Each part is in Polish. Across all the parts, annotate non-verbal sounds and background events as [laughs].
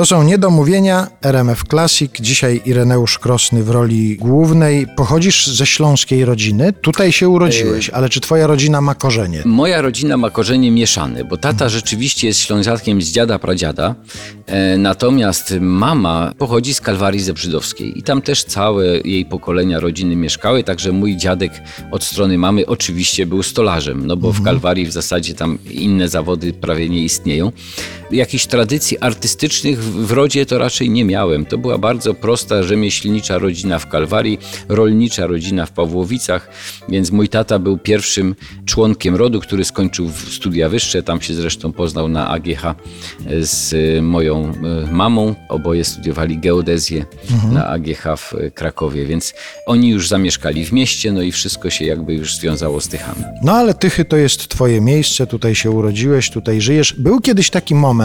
To są niedomówienia RMF Classic. Dzisiaj Ireneusz Krosny w roli głównej. Pochodzisz ze śląskiej rodziny. Tutaj się urodziłeś, ale czy twoja rodzina ma korzenie? Moja rodzina ma korzenie mieszane, bo tata rzeczywiście jest ślązakiem z dziada pradziada, e, natomiast mama pochodzi z Kalwarii Zebrzydowskiej i tam też całe jej pokolenia rodziny mieszkały, także mój dziadek od strony mamy oczywiście był stolarzem, no bo w Kalwarii w zasadzie tam inne zawody prawie nie istnieją. Jakichś tradycji artystycznych w rodzie to raczej nie miałem. To była bardzo prosta rzemieślnicza rodzina w Kalwarii, rolnicza rodzina w Pawłowicach, więc mój tata był pierwszym członkiem rodu, który skończył studia wyższe. Tam się zresztą poznał na AGH z moją e, mamą. Oboje studiowali geodezję na AGH w Krakowie, więc oni już zamieszkali w mieście, no i wszystko się jakby już związało z Tychami. No ale Tychy to jest twoje miejsce, tutaj się urodziłeś, tutaj żyjesz. Był kiedyś taki moment,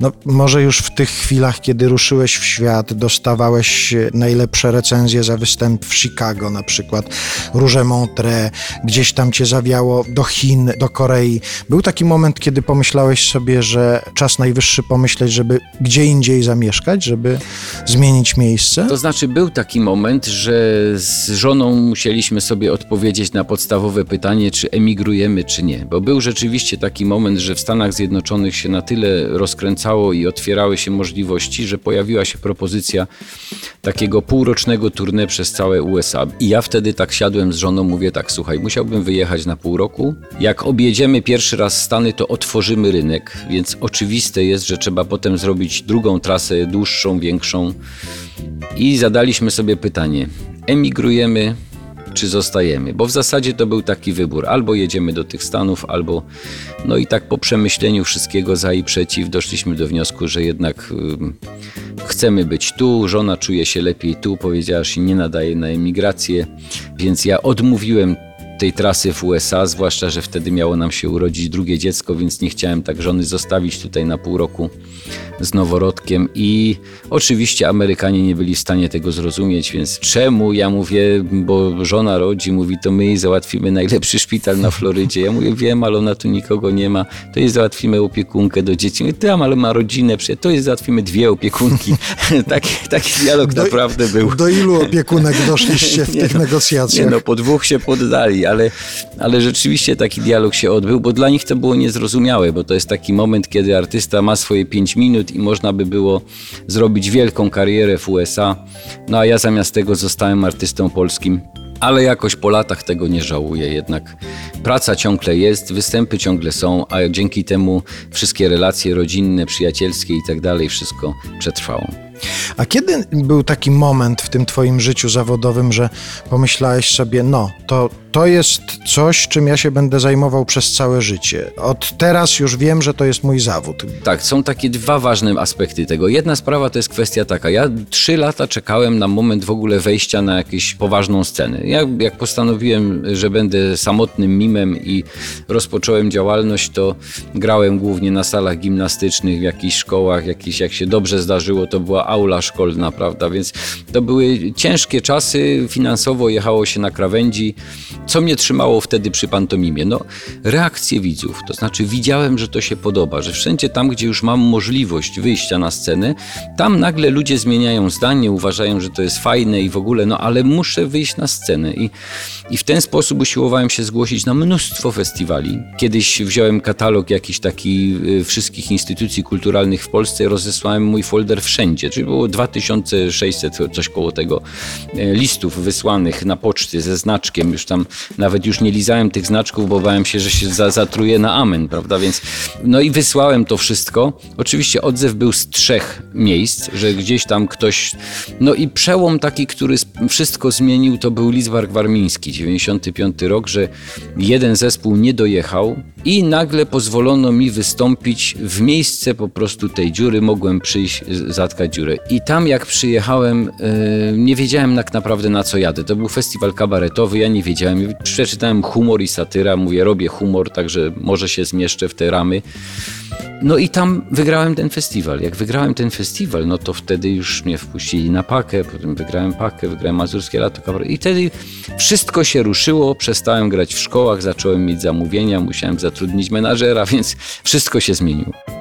no może już w tych chwilach, kiedy ruszyłeś w świat, dostawałeś najlepsze recenzje za występ w Chicago na przykład, Róże Montre, gdzieś tam cię zawiało do Chin, do Korei. Był taki moment, kiedy pomyślałeś sobie, że czas najwyższy pomyśleć, żeby gdzie indziej zamieszkać, żeby zmienić miejsce? To znaczy, był taki moment, że z żoną musieliśmy sobie odpowiedzieć na podstawowe pytanie, czy emigrujemy, czy nie. Bo był rzeczywiście taki moment, że w Stanach Zjednoczonych się na tyle rozkręcało i otwierały się możliwości, że pojawiła się propozycja takiego półrocznego tournée przez całe USA. I ja wtedy tak siadłem z żoną, mówię tak, słuchaj, musiałbym wyjechać na pół roku. Jak objedziemy pierwszy raz Stany, to otworzymy rynek, więc oczywiste jest, że trzeba potem zrobić drugą trasę, dłuższą, większą. I zadaliśmy sobie pytanie: emigrujemy czy zostajemy? Bo w zasadzie to był taki wybór: albo jedziemy do tych Stanów, albo. No i tak po przemyśleniu wszystkiego za i przeciw doszliśmy do wniosku, że jednak chcemy być tu. Żona czuje się lepiej tu, powiedziała, że nie nadaje na emigrację, więc ja odmówiłem tej trasy w USA, zwłaszcza, że wtedy miało nam się urodzić drugie dziecko, więc nie chciałem tak żony zostawić tutaj na pół roku z noworodkiem i oczywiście Amerykanie nie byli w stanie tego zrozumieć, więc czemu? Ja mówię, bo żona rodzi, mówi, to my jej załatwimy najlepszy szpital na Florydzie. Ja mówię, wiem, ale ona tu nikogo nie ma, to jej załatwimy opiekunkę do dzieci. Mówię, tam, ale ma rodzinę, to jej załatwimy dwie opiekunki. [laughs] taki, taki dialog Do- naprawdę był. Do ilu [laughs] opiekunek doszliście w tych no, negocjacjach? Nie no, po dwóch się poddali, ale, ale rzeczywiście taki dialog się odbył, bo dla nich to było niezrozumiałe, bo to jest taki moment, kiedy artysta ma swoje pięć minut i można by było zrobić wielką karierę w USA. No a ja zamiast tego zostałem artystą polskim. Ale jakoś po latach tego nie żałuję, jednak praca ciągle jest, występy ciągle są, a dzięki temu wszystkie relacje rodzinne, przyjacielskie i tak dalej, wszystko przetrwało. A kiedy był taki moment w tym twoim życiu zawodowym, że pomyślałeś sobie, no, to, to jest coś, czym ja się będę zajmował przez całe życie. Od teraz już wiem, że to jest mój zawód. Tak, są takie dwa ważne aspekty tego. Jedna sprawa to jest kwestia taka. Ja trzy lata czekałem na moment w ogóle wejścia na jakąś poważną scenę. Ja, jak postanowiłem, że będę samotnym mimem i rozpocząłem działalność, to grałem głównie na salach gimnastycznych, w jakichś szkołach, jakiś, jak się dobrze zdarzyło, to była aula szkolna, prawda? Więc to były ciężkie czasy, finansowo jechało się na krawędzi. Co mnie trzymało wtedy przy pantomimie? No, reakcje widzów. To znaczy, widziałem, że to się podoba, że wszędzie tam, gdzie już mam możliwość wyjścia na scenę, tam nagle ludzie zmieniają zdanie, uważają, że to jest fajne i w ogóle, no ale muszę wyjść na scenę. I, i w ten sposób usiłowałem się zgłosić na mnóstwo festiwali. Kiedyś wziąłem katalog jakiś taki y, wszystkich instytucji kulturalnych w Polsce rozesłałem mój folder wszędzie, czyli było 2600, coś koło tego, e, listów wysłanych na poczty ze znaczkiem. Już tam nawet już nie lizałem tych znaczków, bo bałem się, że się za, zatruję na amen, prawda? Więc no i wysłałem to wszystko. Oczywiście odzew był z trzech miejsc, że gdzieś tam ktoś. No i przełom taki, który wszystko zmienił, to był Lizbark Warmiński, 95 rok, że jeden zespół nie dojechał i nagle pozwolono mi wystąpić w miejsce po prostu tej dziury. Mogłem przyjść, zatkać dziurę. I tam jak przyjechałem, e, nie wiedziałem tak naprawdę na co jadę. To był festiwal kabaretowy, ja nie wiedziałem. Przeczytałem humor i satyra, mówię, robię humor, także może się zmieszczę w te ramy. No i tam wygrałem ten festiwal. Jak wygrałem ten festiwal, no to wtedy już mnie wpuścili na pakę, potem wygrałem pakę, wygrałem Mazurskie Lato Kabaret. I wtedy wszystko się ruszyło, przestałem grać w szkołach, zacząłem mieć zamówienia, musiałem zatrudnić menadżera, [laughs] więc wszystko się zmieniło.